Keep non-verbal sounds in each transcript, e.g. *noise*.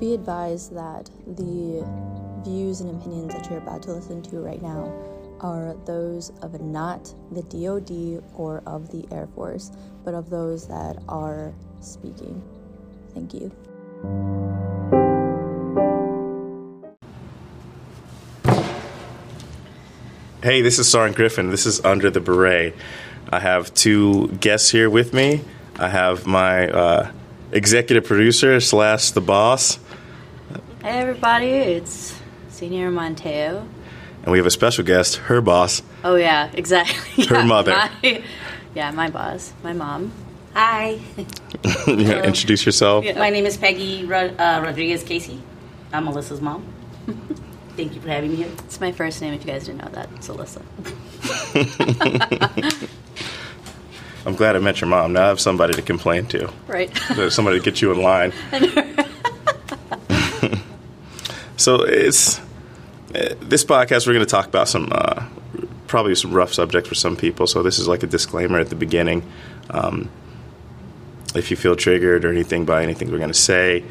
Be advised that the views and opinions that you're about to listen to right now are those of not the DoD or of the Air Force, but of those that are speaking. Thank you. Hey, this is Sergeant Griffin. This is Under the Beret. I have two guests here with me. I have my uh, executive producer slash the boss, Hey everybody, it's Senior Monteo. and we have a special guest, her boss. Oh yeah, exactly. Her Yeah, mother. my- yeah, my boss, my mom. Hi. *laughs* Yeah, Introduce yourself. Yeah. My name is Peggy Rod- uh, Rodriguez Casey. I'm Melissa's mom. *laughs* Thank you for having me here. It's my first name. If you guys didn't know that, it's Alyssa. *laughs* I'm glad I met your mom. Now I have somebody to complain to. Right. *laughs* Somebody to get you in line. *laughs* *laughs* so it's uh, this podcast. We're going to talk about some uh, probably some rough subjects for some people. So this is like a disclaimer at the beginning. Um, if you feel triggered or anything by anything we're going to say,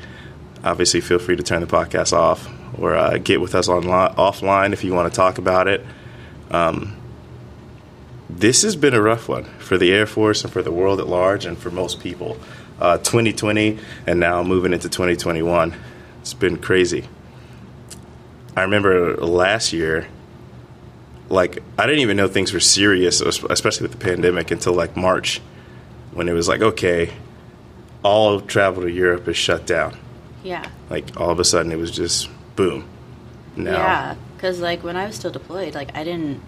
obviously feel free to turn the podcast off or uh, get with us online offline if you want to talk about it. Um, this has been a rough one for the Air Force and for the world at large and for most people. Uh, 2020 and now moving into 2021, it's been crazy. I remember last year, like I didn't even know things were serious, especially with the pandemic, until like March, when it was like, okay, all travel to Europe is shut down. Yeah. Like all of a sudden, it was just boom. Now, Yeah, because like when I was still deployed, like I didn't.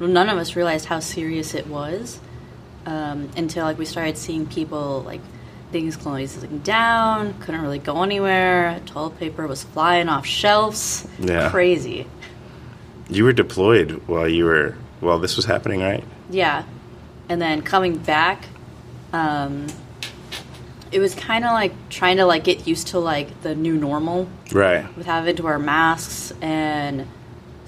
None of us realized how serious it was um, until like we started seeing people like things closing down, couldn't really go anywhere. Toilet paper was flying off shelves. Yeah. Crazy. you were deployed while you were while this was happening, right? Yeah. And then coming back, um, it was kind of like trying to like get used to like the new normal Right. with having to wear masks and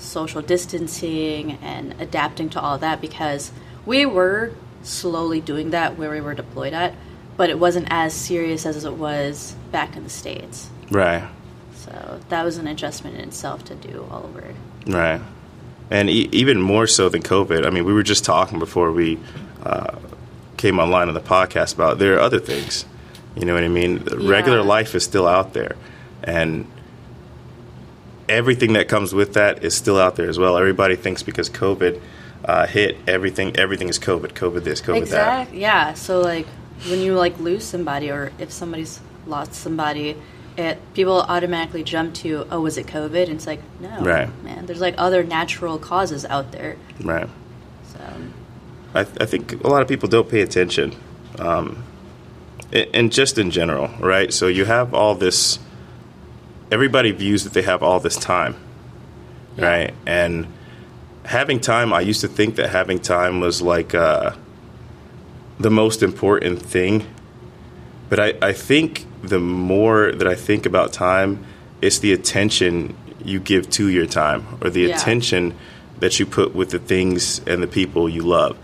social distancing and adapting to all that because we were slowly doing that where we were deployed at, but it wasn't as serious as it was back in the States. Right. So that was an adjustment in itself to do all over. Right. And e- even more so than COVID. I mean, we were just talking before we uh, came online on the podcast about there are other things. You know what I mean? Yeah. Regular life is still out there, and everything that comes with that is still out there as well. Everybody thinks because COVID uh, hit, everything everything is COVID. COVID this, COVID that. Exactly. Yeah. So like when you like lose somebody or if somebody's lost somebody, it people automatically jump to oh was it COVID? And it's like no, Right. man. There's like other natural causes out there. Right. So I, I think a lot of people don't pay attention, um, and just in general, right? So you have all this. Everybody views that they have all this time, Yeah. right? And having time, I used to think that having time was like uh, the most important thing, but I, I think the more that I think about time, it's the attention you give to your time, or the Yeah. attention that you put with the things and the people you love.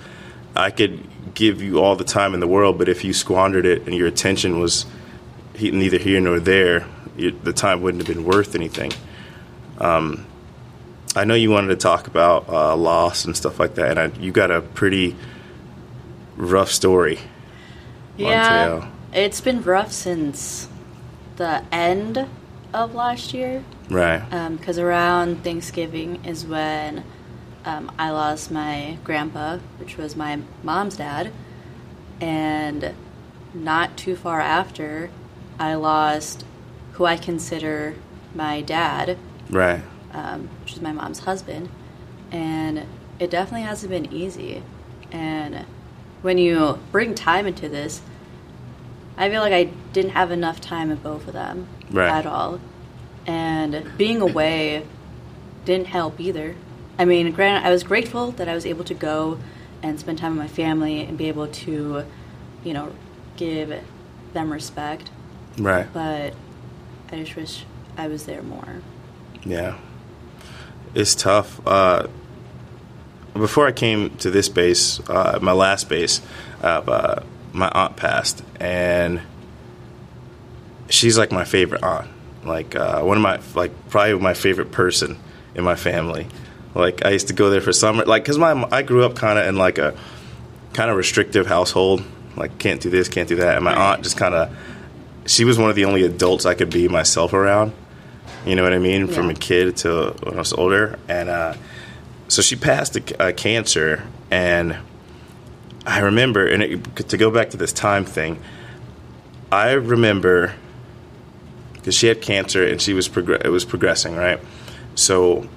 I could give you all the time in the world, but if you squandered it and your attention was he- neither here nor there, you, the time wouldn't have been worth anything. Um, I know you wanted to talk about uh, loss and stuff like that, and I, you got a pretty rough story. yeah, it's been rough since the end of last year. Right. because around Thanksgiving is when um, I lost my grandpa, which was my mom's dad, and not too far after, I lost who I consider my dad, Right. um, which is my mom's husband, and it definitely hasn't been easy. And when you bring time into this, I feel like I didn't have enough time with both of them Right. at all. And being away didn't help either. I mean, granted, I was grateful that I was able to go and spend time with my family and be able to, you know, give them respect. Right. But I just wish I was there more. Yeah. It's tough. Uh, before I came to this base, uh, my last base, uh, my aunt passed, and she's like my favorite aunt. Like uh, one of my like probably my favorite person in my family. Like I used to go there for summer, like because my I grew up kind of in like a kind of restrictive household. Like can't do this, can't do that, and my aunt just kind of she was one of the only adults I could be myself around. You know what I mean? Yeah. From a kid to when I was older, and uh, so she passed a, a cancer, and I remember, and it, to go back to this time thing, I remember because she had cancer and she was prog- it was progressing, right? So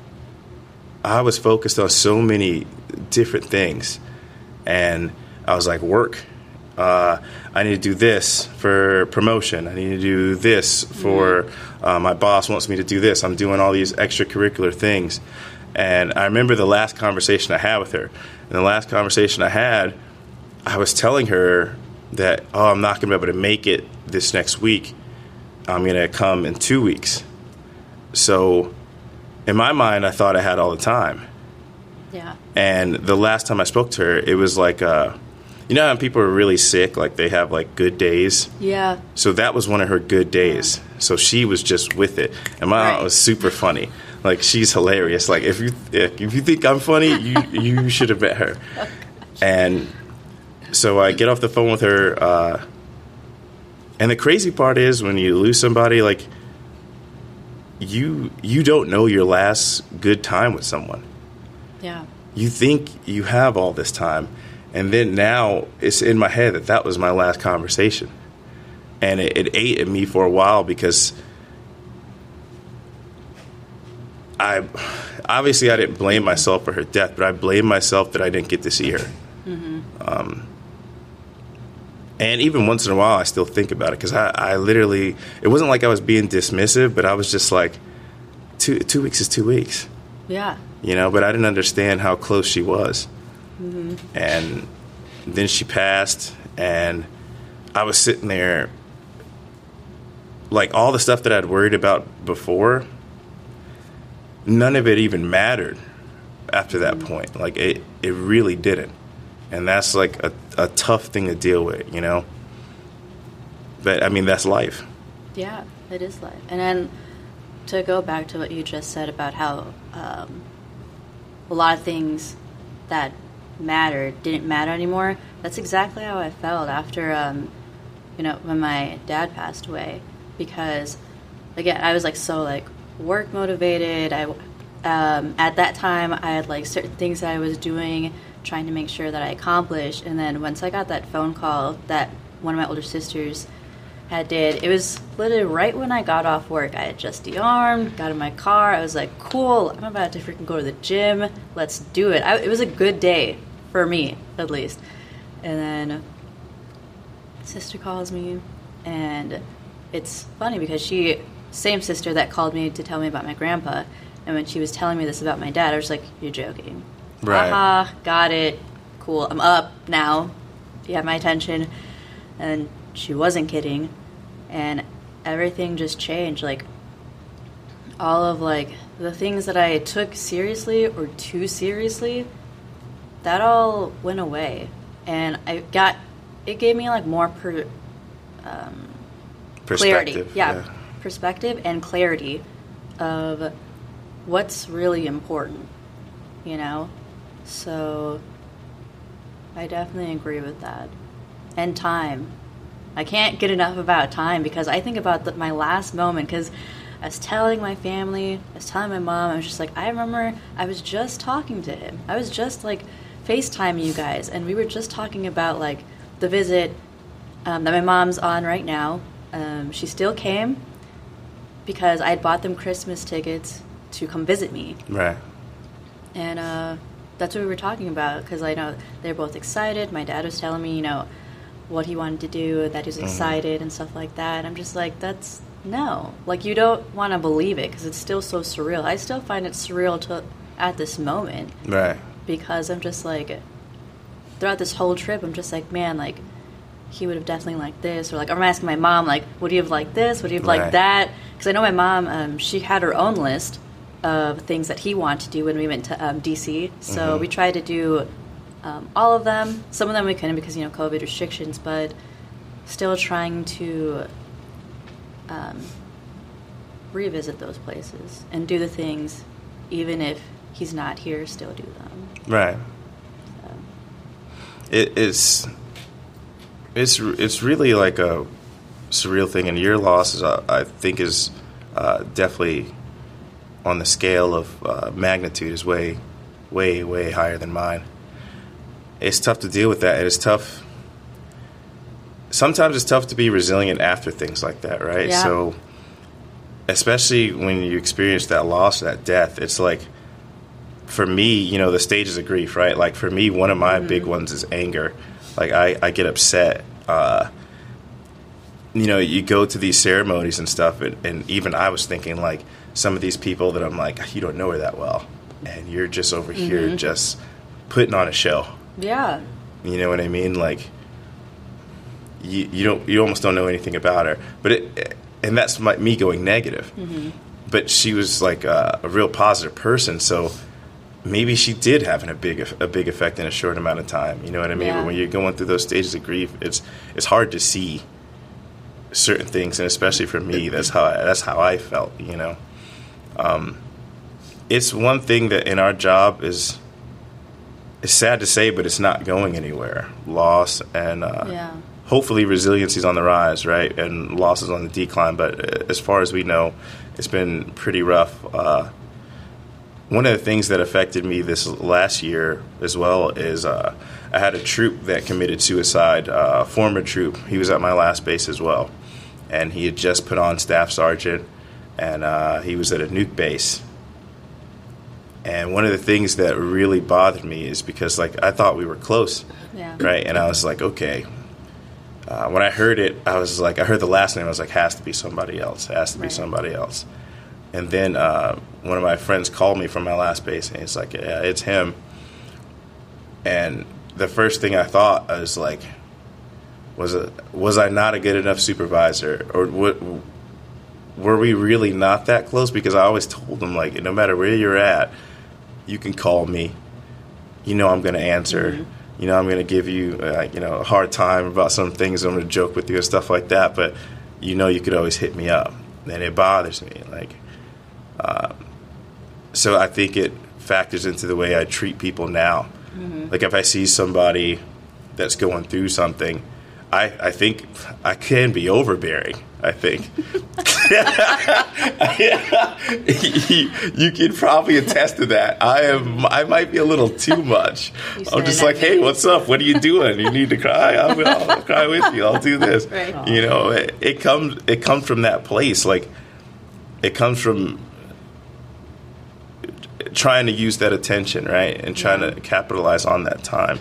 I was focused on so many different things, and I was like, work. Uh, I need to do this for promotion. I need to do this for mm-hmm. uh, my boss wants me to do this. I'm doing all these extracurricular things. And I remember the last conversation I had with her. And the last conversation I had, I was telling her that, oh, I'm not going to be able to make it this next week. I'm going to come in two weeks. So in my mind, I thought I had all the time. Yeah. And the last time I spoke to her, it was like, uh, you know, how people are really sick, like they have like good days. Yeah. So that was one of her good days. Yeah. So she was just with it, and my right. aunt was super funny. Like she's hilarious. Like if you if you think I'm funny, you you should have met her. *laughs* And so I get off the phone with her, uh, and the crazy part is when you lose somebody, like you you don't know your last good time with someone. Yeah. You think you have all this time, and then now it's in my head that that was my last conversation, and it, it ate at me for a while because I obviously I didn't blame myself for her death, but I blame myself that I didn't get to see her. Mm-hmm. Um, and even once in a while, I still think about it because I, I literally, it wasn't like I was being dismissive, but I was just like, two, two weeks is two weeks. Yeah. You know, but I didn't understand how close she was. Mm-hmm. And then she passed, and I was sitting there, like all the stuff that I'd worried about before, none of it even mattered after that mm-hmm. point. Like it, it really didn't and that's like a, a tough thing to deal with, you know. But I mean, that's life. Yeah, it is life. And then to go back to what you just said about how um, a lot of things that mattered didn't matter anymore. That's exactly how I felt after, um, you know, when my dad passed away. Because again, I was like so like work motivated. I um, at that time I had like certain things that I was doing trying to make sure that I accomplished. And then once I got that phone call that one of my older sisters had did, it was literally right when I got off work. I had just de-armed, got in my car. I was like, cool, I'm about to freaking go to the gym. Let's do it. I, it was a good day for me, at least. And then sister calls me, and it's funny because she, same sister that called me to tell me about my grandpa, and when she was telling me this about my dad, I was like, "You're joking." Right. Aha, got it. Cool. I'm up now. You have my attention. And she wasn't kidding. And everything just changed. Like, all of like the things that I took seriously or too seriously, that all went away. And I got, it gave me like more per, um, clarity. Yeah, yeah, perspective and clarity of what's really important, you know? So I definitely agree with that. And time. I can't get enough about time because I think about the, my last moment because I was telling my family, I was telling my mom, I was just like, I remember I was just talking to him. I was just like FaceTiming you guys, and we were just talking about like the visit um, that my mom's on right now. Um, she still came because I had bought them Christmas tickets to come visit me. Right. And uh, that's what we were talking about because I know they're both excited. My dad was telling me, you know, what he wanted to do, that he was mm-hmm. excited and stuff like that. I'm just like, that's no. Like, you don't want to believe it because it's still so surreal. I still find it surreal to at this moment. Right. Because I'm just like, throughout this whole trip, I'm just like, man, like, he would have definitely liked this. Or like, I'm asking my mom, like, would he have liked this? Would he have right. liked that? Because I know my mom, um, she had her own list of things that he wanted to do when we went to um, DC. So Mm-hmm. we tried to do um, all of them. Some of them we couldn't because you know COVID restrictions, but still trying to um, revisit those places and do the things, even if he's not here. Still do them. Right. So, It, it's it's it's really like a surreal thing, and your loss is, uh, I think, is uh, definitely on the scale of uh, magnitude is way, way, way higher than mine. It's tough to deal with that, and it's tough. Sometimes it's tough to be resilient after things like that, right? Yeah. So, especially when you experience that loss, that death, it's like for me, you know, the stages of grief, right? Like for me, one of my big mm-hmm. ones is anger. Like I, I get upset. Uh, you know, you go to these ceremonies and stuff, and, and even I was thinking like some of these people that I'm like, ah, you don't know her that well, and you're just over here mm-hmm. just putting on a show. yeah. You know what I mean? Like you, you don't you almost don't know anything about her, but it and that's my, me going negative. Mm-hmm. But she was like a, a real positive person, so maybe she did have a big a big effect in a short amount of time. You know what I mean? Yeah. But when you're going through those stages of grief, it's it's hard to see certain things, and especially for me, that's how I, that's how I felt. You know, um, it's one thing that in our job is it's sad to say, but it's not going anywhere. Loss and uh, Yeah. hopefully resiliency is on the rise, right? And losses on the decline. But uh, as far as we know, it's been pretty rough. Uh, one of the things that affected me this last year as well is uh, I had a troop that committed suicide. Uh, a former troop. He was at my last base as well, and he had just put on staff sergeant, and uh, he was at a nuke base. And one of the things that really bothered me is because, like, I thought we were close, Yeah. right? And I was like, okay. Uh, when I heard it, I was like, I heard the last name. I was like, has to be somebody else. Has to be somebody else. And then uh, one of my friends called me from my last base, and he's like, yeah, it's him. And the first thing I thought I was like, was it was I not a good enough supervisor, or what? Were we really not that close? Because I always told him like, no matter where you're at, you can call me. You know I'm going to answer. You know I'm going to give you uh, you know a hard time about some things. I'm going to joke with you and stuff like that. But you know you could always hit me up, and it bothers me. Like, um, so I think it factors into the way I treat people now. Like if I see somebody that's going through something, I, I think I can be overbearing. I think you, *laughs* *laughs* you can probably attest to that. I am. I might be a little too *laughs* much. I'm just like, hey, what's up? What are you doing? You need to cry. I'll, I'll cry with you. I'll do this. Right. You know, it, it comes. It comes from that place. Like, it comes from trying to use that attention, right, and trying to capitalize on that time.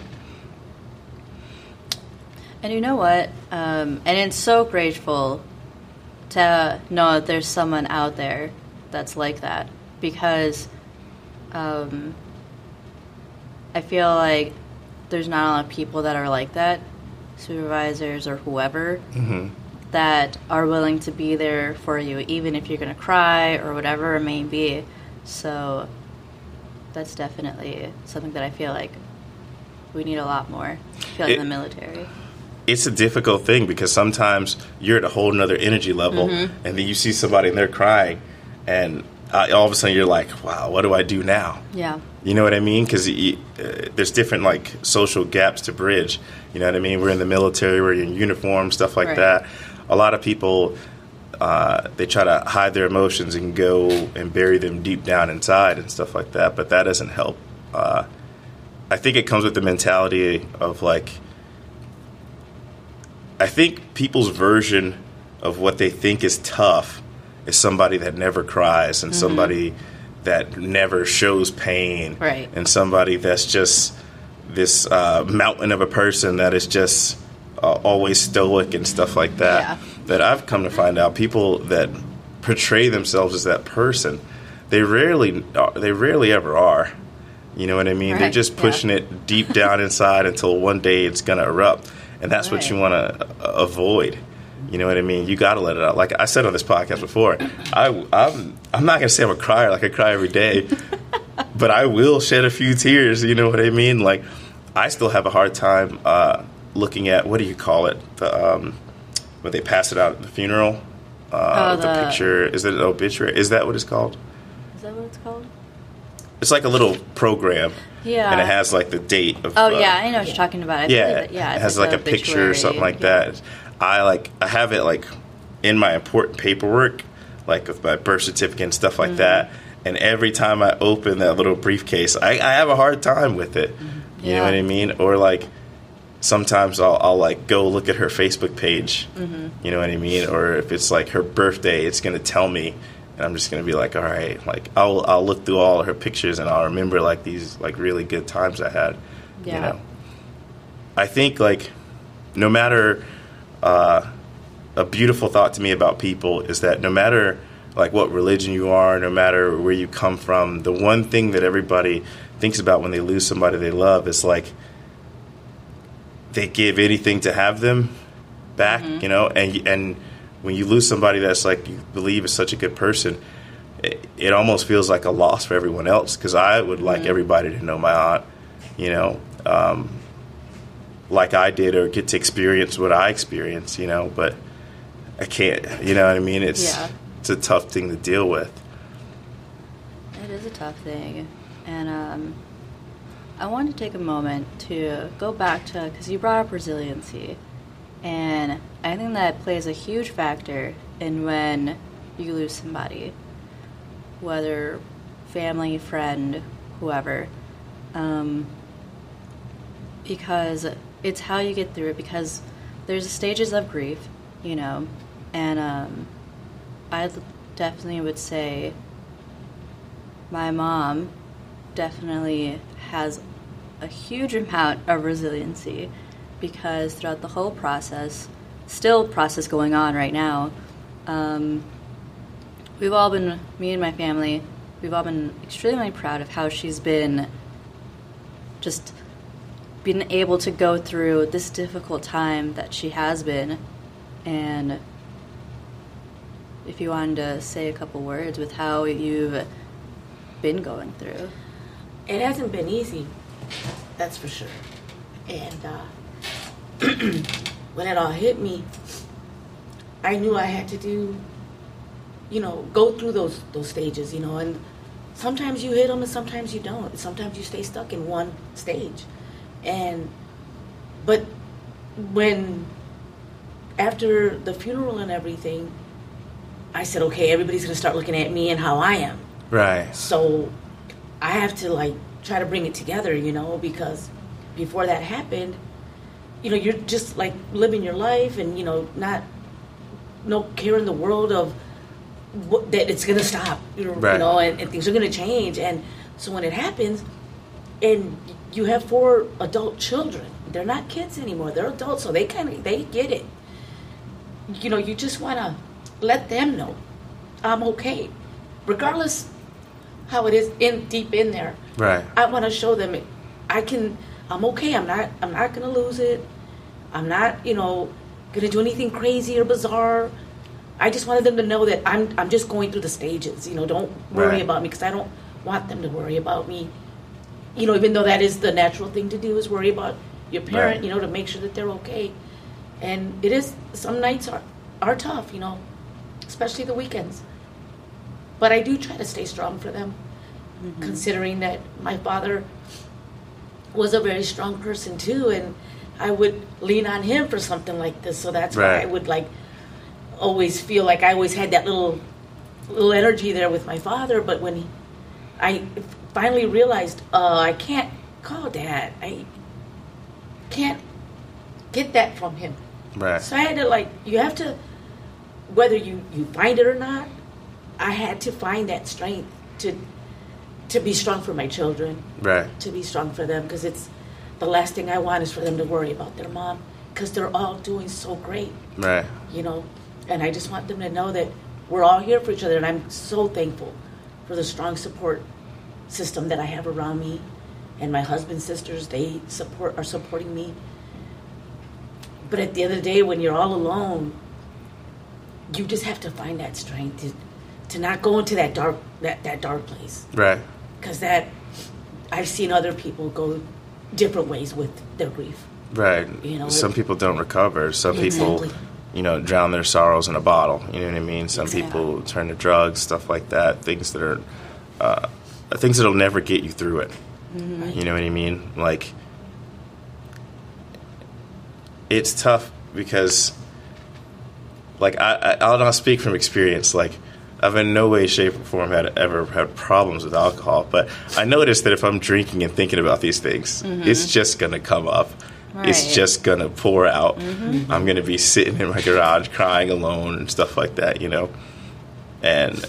And you know what? Um, and it's so grateful to know that there's someone out there that's like that because um, I feel like there's not a lot of people that are like that, supervisors or whoever, that are willing to be there for you, even if you're going to cry or whatever it may be. So that's definitely something that I feel like we need a lot more. I feel like It- in the military. it's a difficult thing because sometimes you're at a whole nother energy level Mm-hmm. and then you see somebody and they're crying and uh, all of a sudden you're like wow what do i do now Yeah. you know what i mean because uh, there's different like social gaps to bridge you know what i mean we're in the military we're in uniform stuff like Right. that a lot of people uh, they try to hide their emotions and go and bury them deep down inside and stuff like that but that doesn't help uh, i think it comes with the mentality of like I think people's version of what they think is tough is somebody that never cries and somebody that never shows pain, Right. And somebody that's just this uh, mountain of a person that is just uh, always stoic and stuff like that. Yeah. That I've come to find out people that portray themselves as that person, they rarely they rarely ever are. You know what I mean? They're Right, just yeah. pushing it deep down inside until one day it's going to erupt, and that's what you want to avoid. You know what I mean? You got to let it out. Like I said on this podcast before, I, I'm I'm not gonna say I'm a crier. Like I cry every day, *laughs* but I will shed a few tears. You know what I mean? Like I still have a hard time uh, looking at what do you call it? The um, when they pass it out at the funeral. Uh, Oh, the, the- picture is it an obituary? Is that what it's called? Is that what it's called? It's like a little program, Yeah. and it has like the date of. Oh uh, yeah, I know what you're talking about. I yeah, that- yeah. it has like a the picture or something like obituary. that. I like I have it like in my important paperwork, like with my birth certificate and stuff Mm-hmm. like that. And every time I open that little briefcase, I, I have a hard time with it. You know Mm-hmm. Yeah. what I mean? Or like sometimes I'll, I'll like go look at her Facebook page. Mm-hmm. You know what I mean? Or if it's like her birthday, it's gonna tell me, and I'm just gonna be like, all right, like I'll I'll look through all her pictures and I'll remember like these like really good times I had. You know. I think like no matter uh, a beautiful thought to me about people is that no matter like what religion you are, no matter where you come from, the one thing that everybody thinks about when they lose somebody they love is like they give anything to have them back, you know, and and when you lose somebody that's like you believe is such a good person, it, it almost feels like a loss for everyone else because I would like everybody to know my aunt, you know, um, like I did or get to experience what I experienced, you know, but I can't, you know what I mean? It's Yeah. it's a tough thing to deal with. It is a tough thing, and um, I want to take a moment to go back to because you brought up resiliency, and I think that plays a huge factor in when you lose somebody, whether family, friend, whoever, um, because it's how you get through it. Because there's stages of grief, you know, and um, I definitely would say my mom definitely has a huge amount of resiliency because throughout the whole process, still process going on right now, um, we've all been, me and my family, we've all been extremely proud of how she's been just been able to go through this difficult time that she has been and if you wanted to say a couple words with how you've been going through. It hasn't been easy, that's for sure. And uh, *clears throat* when it all hit me, I knew I had to do, you know, go through those those stages, you know, and sometimes you hit them and sometimes you don't. Sometimes you stay stuck in one stage, and but when after the funeral and everything, I said, okay, everybody's gonna start looking at me and how I am. Right. So I have to like try to bring it together, you know, because before that happened, you know, you're just like living your life and you know not no care in the world of what, that it's gonna stop, you know, Right. you know and, and things are gonna change. And so when it happens, and you have four adult children, they're not kids anymore; they're adults, so they kind of they get it. You know, you just want to let them know I'm okay, regardless how it is in deep in there. Right. I want to show them it. I can. I'm okay. I'm not. I'm not gonna lose it. I'm not. You know, gonna do anything crazy or bizarre. I just wanted them to know that I'm. I'm just going through the stages. You know, don't worry Right. about me because I don't want them to worry about me. You know, even though that is the natural thing to do is worry about your parent. Right. You know, to make sure that they're okay. And it is. Some nights are are tough. You know, especially the weekends. But I do try to stay strong for them considering that my father was a very strong person too and i would lean on him for something like this. So that's why i would like always feel like i always had that little little energy there with my father. But when he, i finally realized uh, i can't call dad. I can't get that from him. Right. so I had to like you have to whether you you find it or not, I had to find that strength to to be strong for my children, Right. to be strong for them because it's the last thing I want is for them to worry about their mom because they're all doing so great, Right. you know. And I just want them to know that we're all here for each other and I'm so thankful for the strong support system that I have around me and my husband's sisters, they support are supporting me but at the end of the day, when you're all alone, you just have to find that strength to to not go into that dark that, that dark place Right. because that I've seen other people go different ways with their grief. Right. You know, some it- people don't recover. Some people, you know, drown their sorrows in a bottle. You know what I mean? Some Exactly. people turn to drugs, stuff like that. Things that are, uh, things that'll never get you through it. Mm-hmm. You know what I mean? Like, it's tough because, like, I, I I'll not speak from experience. Like, I've in no way, shape, or form had ever had problems with alcohol, but I noticed that if I'm drinking and thinking about these things, it's just gonna come up. It's just gonna pour out. I'm gonna be sitting in my garage crying alone and stuff like that, you know. And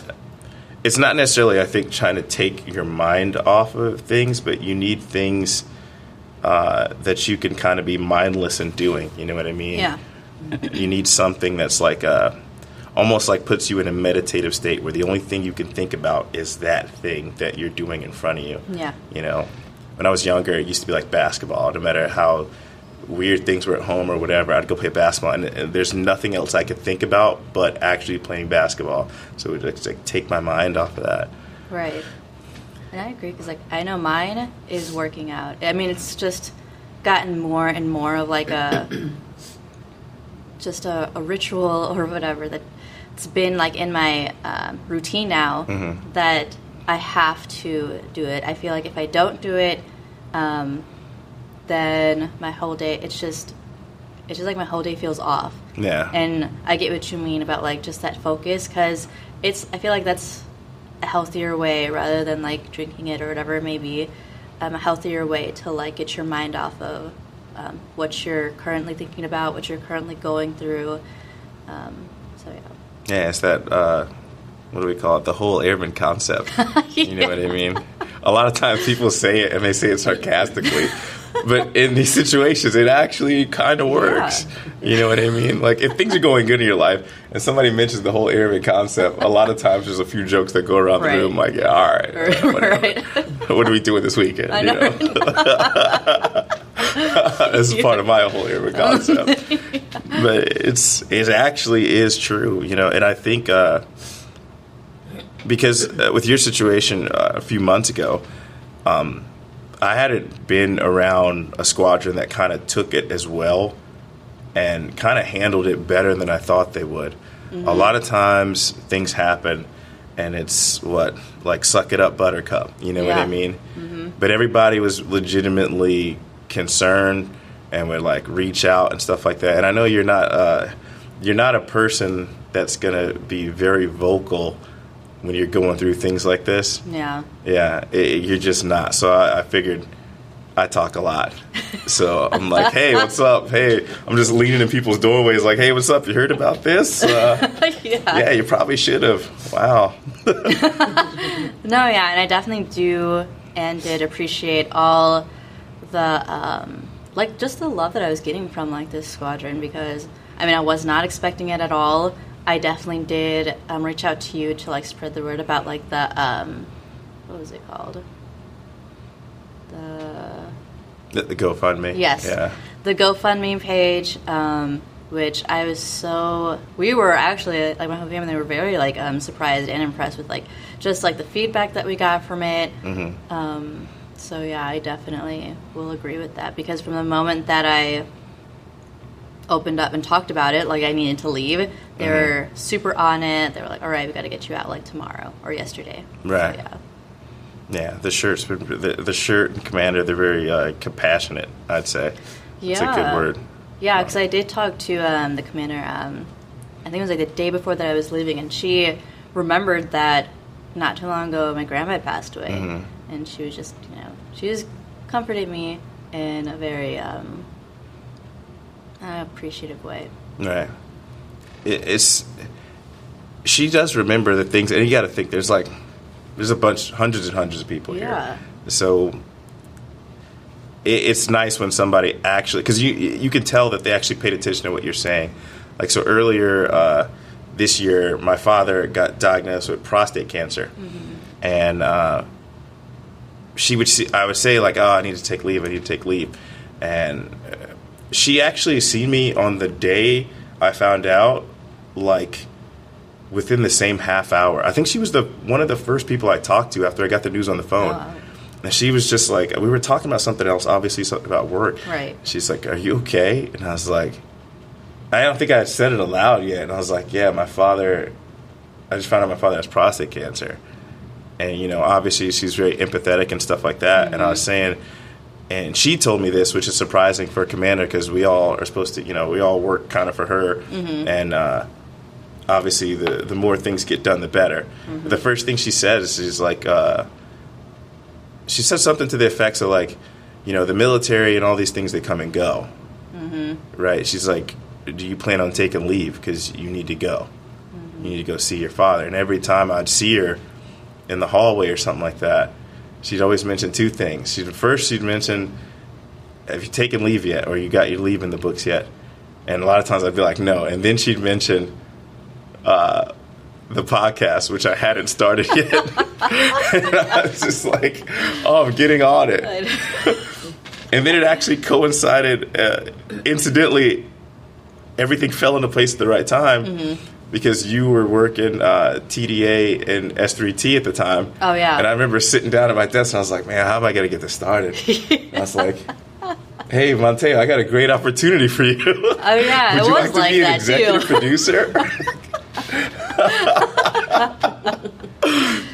it's not necessarily, I think, trying to take your mind off of things, but you need things uh, that you can kind of be mindless in doing. You know what I mean? Yeah. You need something that's like a, almost like puts you in a meditative state where the only thing you can think about is that thing that you're doing in front of you. Yeah. You know, when I was younger, it used to be like basketball. No matter how weird things were at home or whatever, I'd go play basketball, and, and there's nothing else I could think about but actually playing basketball. So it would just like take my mind off of that. Right. And I agree because like I know mine is working out. I mean, it's just gotten more and more of like a *clears throat* just a, a ritual or whatever that it's been like in my um, routine now Mm-hmm. that I have to do it. I feel like if I don't do it, um, then my whole day it's just it's just like my whole day feels off. Yeah. And I get what you mean about like just that focus because it's I feel like that's a healthier way rather than like drinking it or whatever it may be. Um, a healthier way to like get your mind off of um, what you're currently thinking about, what you're currently going through. Um, so yeah. Yeah, it's that. Uh, what do we call it? The whole airman concept. *laughs* You know what I mean? A lot of times people say it and they say it sarcastically, but in these situations, it actually kind of works. You know what I mean? Like if things are going good in your life and somebody mentions the whole airman concept, a lot of times there's a few jokes that go around the room. Like, yeah, all right, yeah, *laughs* right. what are we doing this weekend? I you know. *laughs* *laughs* That's part of my whole airman *laughs* concept. but it's it actually is true, you know. And I think uh, because uh, with your situation uh, a few months ago, um, I hadn't been around a squadron that kind of took it as well and kind of handled it better than I thought they would. A lot of times things happen and it's what like suck it up buttercup, you know what I Yeah. mean? But everybody was legitimately concerned and would like reach out and stuff like that. And I know you're not uh, you're not a person that's gonna be very vocal when you're going through things like this. Yeah. Yeah, it, you're just not. So I, I figured I talk a lot. So I'm like, hey, what's up? Hey, I'm just leaning in people's doorways, like, hey, what's up? You heard about this? Uh, *laughs* yeah. yeah, you probably should have. Wow. *laughs* *laughs* No, yeah, and I definitely do and did appreciate all the um, like just the love that I was getting from like this squadron because I mean I was not expecting it at all. I definitely did um, reach out to you to like spread the word about like the um, what was it called? The The, the GoFundMe. Yes. Yeah. The GoFundMe page, um, which I was so we were actually like my whole family they were very like um, surprised and impressed with like just like the feedback that we got from it. Mm-hmm. Um, so yeah, I definitely will agree with that because from the moment that I opened up and talked about it, like I needed to leave, they Mm-hmm. were super on it. They were like, "All right, we got to get you out like tomorrow or yesterday." So, Right. yeah. Yeah, the shirt's been, the, the shirt and commander, they're very uh, compassionate, I'd say. Yeah. It's a good word. Yeah, because I did talk to um, the commander. Um, I think it was like the day before that I was leaving, and she remembered that not too long ago my grandma had passed away, Mm-hmm. And she was just, you know, she was comforting me in a very um, appreciative way. Right. It, it's she does remember the things, and you got to think there's like there's a bunch, hundreds and hundreds of people Yeah. here. So it, it's nice when somebody actually because you you can tell that they actually paid attention to what you're saying. Like so earlier uh, this year, my father got diagnosed with prostate cancer, and uh, she would see, I would say like, oh, I need to take leave. I need to take leave, and uh, she actually seen me on the day I found out, like within the same half hour. I think she was the one of the first people I talked to after I got the news on the phone. Wow. And she was just like, we were talking about something else, obviously something about work. Right. She's like, "Are you okay?" And I was like, I don't think I had said it aloud yet. And I was like, "Yeah, my father. I just found out my father has prostate cancer." And you know, obviously, she's very empathetic and stuff like that. And I was mm-hmm. saying, and she told me this, which is surprising for a commander because we all are supposed to, you know, we all work kind of for her, mm-hmm. and uh, obviously, the the more things get done, the better. But the first thing she says is like, uh, she said something to the effects of like, you know, the military and all these things they come and go, right? She's like, do you plan on taking leave because you need to go? You need to go see your father. And every time I'd see her in the hallway or something like that, she'd always mention two things. She'd first she'd mention, "Have you taken leave yet, or you got your leave in the books yet?" And a lot of times I'd be like, "No," and then she'd mention uh, the podcast, which I hadn't started yet. *laughs* and I was just like, "Oh, I'm getting on it." *laughs* And then it actually coincided, uh, incidentally, everything fell into place at the right time because you were working uh, TDA and S3T at the time. Oh, yeah. And I remember sitting down at my desk and I was like, man, how am I going to get this started? *laughs* I was like, hey, Monteo, I got a great opportunity for you. Oh yeah, *laughs* Would it you was like to like be an executive too. producer?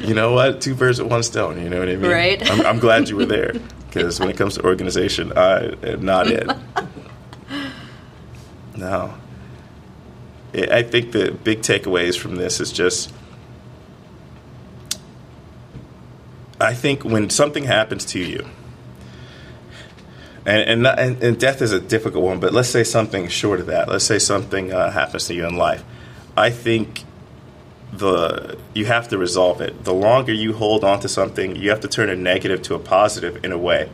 *laughs* you know what? Two birds with one stone. You know what I mean? Right. I'm, I'm glad you were there because when it comes to organization, I am not it. No. I think the big takeaways from this is just. I think when something happens to you, and and and death is a difficult one, but let's say something short of that. Let's say something uh, happens to you in life. I think the you have to resolve it. The longer you hold on to something, you have to turn a negative to a positive in a way.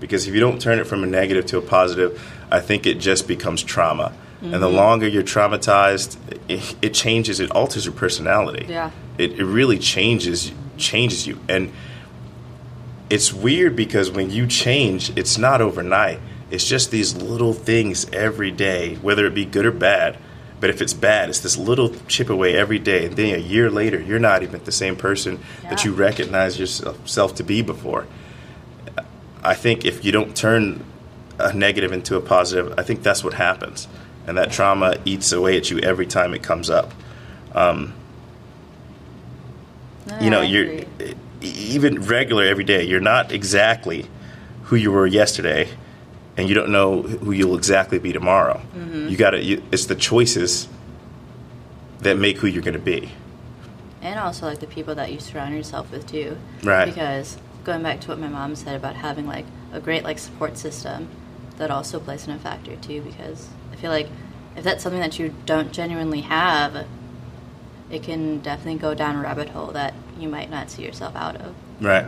Because if you don't turn it from a negative to a positive, I think it just becomes trauma. And the mm-hmm. longer you're traumatized, it, it changes, it alters your personality. Yeah. It, it really changes changes you. And it's weird because when you change, it's not overnight. It's just these little things every day, whether it be good or bad. But if it's bad, it's this little chip away every day. And then a year later, you're not even the same person that you recognize yourself to be before. I think if you don't turn a negative into a positive, I think that's what happens. And that trauma eats away at you every time it comes up. you know I you're agree. even regular every day you're not exactly who you were yesterday and you don't know who you'll exactly be tomorrow Mm-hmm. you gotta it's the choices that make who you're gonna be and also like the people that you surround yourself with too. Right. Because going back to what my mom said about having like a great like support system, that also plays in a factor too. Because feel like if that's something that you don't genuinely have, it can definitely go down a rabbit hole that you might not see yourself out of. right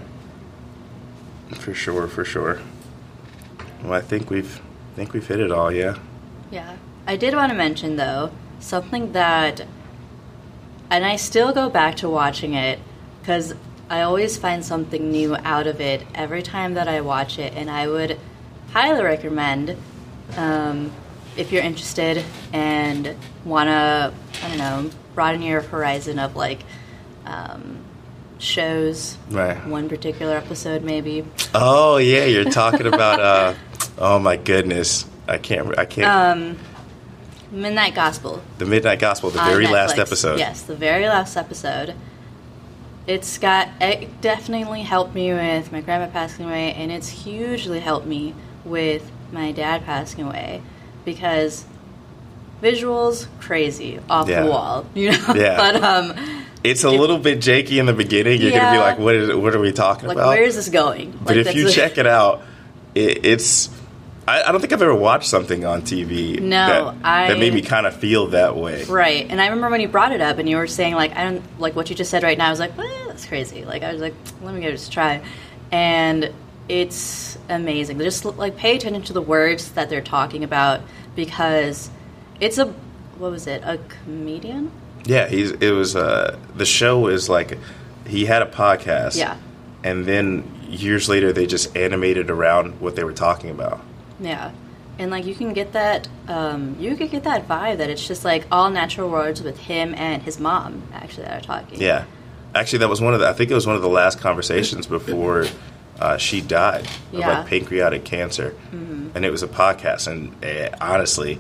for sure for sure well i think we've I think we've hit it all yeah Yeah. I did want to mention, though, something that. And I still go back to watching it because I always find something new out of it every time that I watch it. And I would highly recommend um, if you're interested and want to, I don't know, broaden your horizon of like um, shows. Right. One particular episode, maybe. oh yeah you're talking about uh *laughs* oh my goodness i can't i can't Um, Midnight Gospel. the midnight gospel the very last episode Yes, the very last episode. It's got it definitely helped me with my grandma passing away, and it's hugely helped me with my dad passing away because visuals crazy off Yeah. the wall, you know. *laughs* Yeah. but um, It's a little bit janky in the beginning. You're gonna be like, "What is? What are we talking like, about?" where is this going? but Like, if you check it out, it, it's. I, I don't think I've ever watched something on TV No, that, I- that made me kind of feel that way. Right, and I remember when you brought it up, and you were saying like I don't like what you just said right now. I was like, well, that's crazy. Like I was like, let me give this a try, and it's amazing. Just like pay attention to the words that they're talking about because it's a what was it? A comedian? Yeah, he's. It was. Uh, the show is like, he had a podcast. Yeah. And then years later, they just animated around what they were talking about. Yeah, and like you can get that um, you could get that vibe that it's just like all natural words with him and his mom actually that are talking Yeah, actually, that was one of the. I think it was one of the last conversations before uh, she died of Yeah. Mm-hmm. like pancreatic cancer, and it was a podcast. And uh, honestly,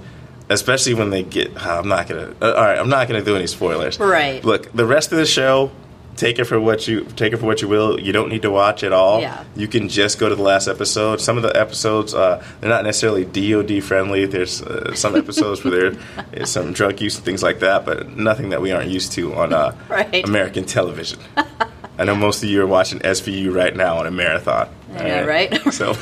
especially when they get, I'm not gonna. Uh, all right, I'm not gonna do any spoilers. Right. Look, the rest of the show. Take it for what you take it for what you will. You don't need to watch it all. Yeah. You can just go to the last episode. Some of the episodes uh, they're not necessarily DoD friendly. There's uh, some episodes where there is *laughs* some drug use and things like that, but nothing that we aren't used to on uh, *laughs* Right. American television. *laughs* I know most of you are watching SVU right now on a marathon. I know, right? *laughs* So, *laughs*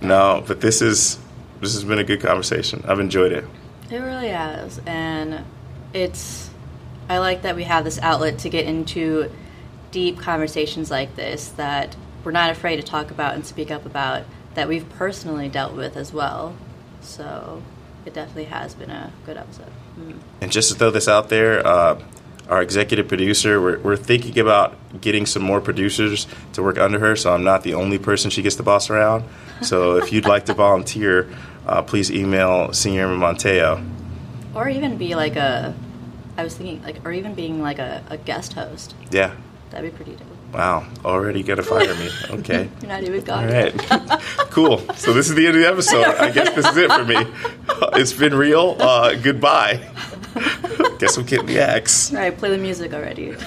no, but this is this has been a good conversation. I've enjoyed it. It really has, and it's. I like that we have this outlet to get into deep conversations like this that we're not afraid to talk about and speak up about that we've personally dealt with as well. So it definitely has been a good episode. Mm. And just to throw this out there, uh, our executive producer, we're, we're thinking about getting some more producers to work under her, so I'm not the only person she gets to boss around. So *laughs* if you'd like to volunteer, uh, please email Senior Monteo. Or even be like a. I was thinking like, or even being like a, a guest host. Yeah. That'd be pretty dope. Wow. Already gonna fire me. Okay. You're *laughs* not even gone. right. cool. So this is the end of the episode. I guess this is it for me. *laughs* It's been real. Uh, goodbye. Guess I'm getting the axe. All right, play the music already. *laughs*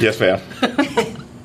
Yes, ma'am.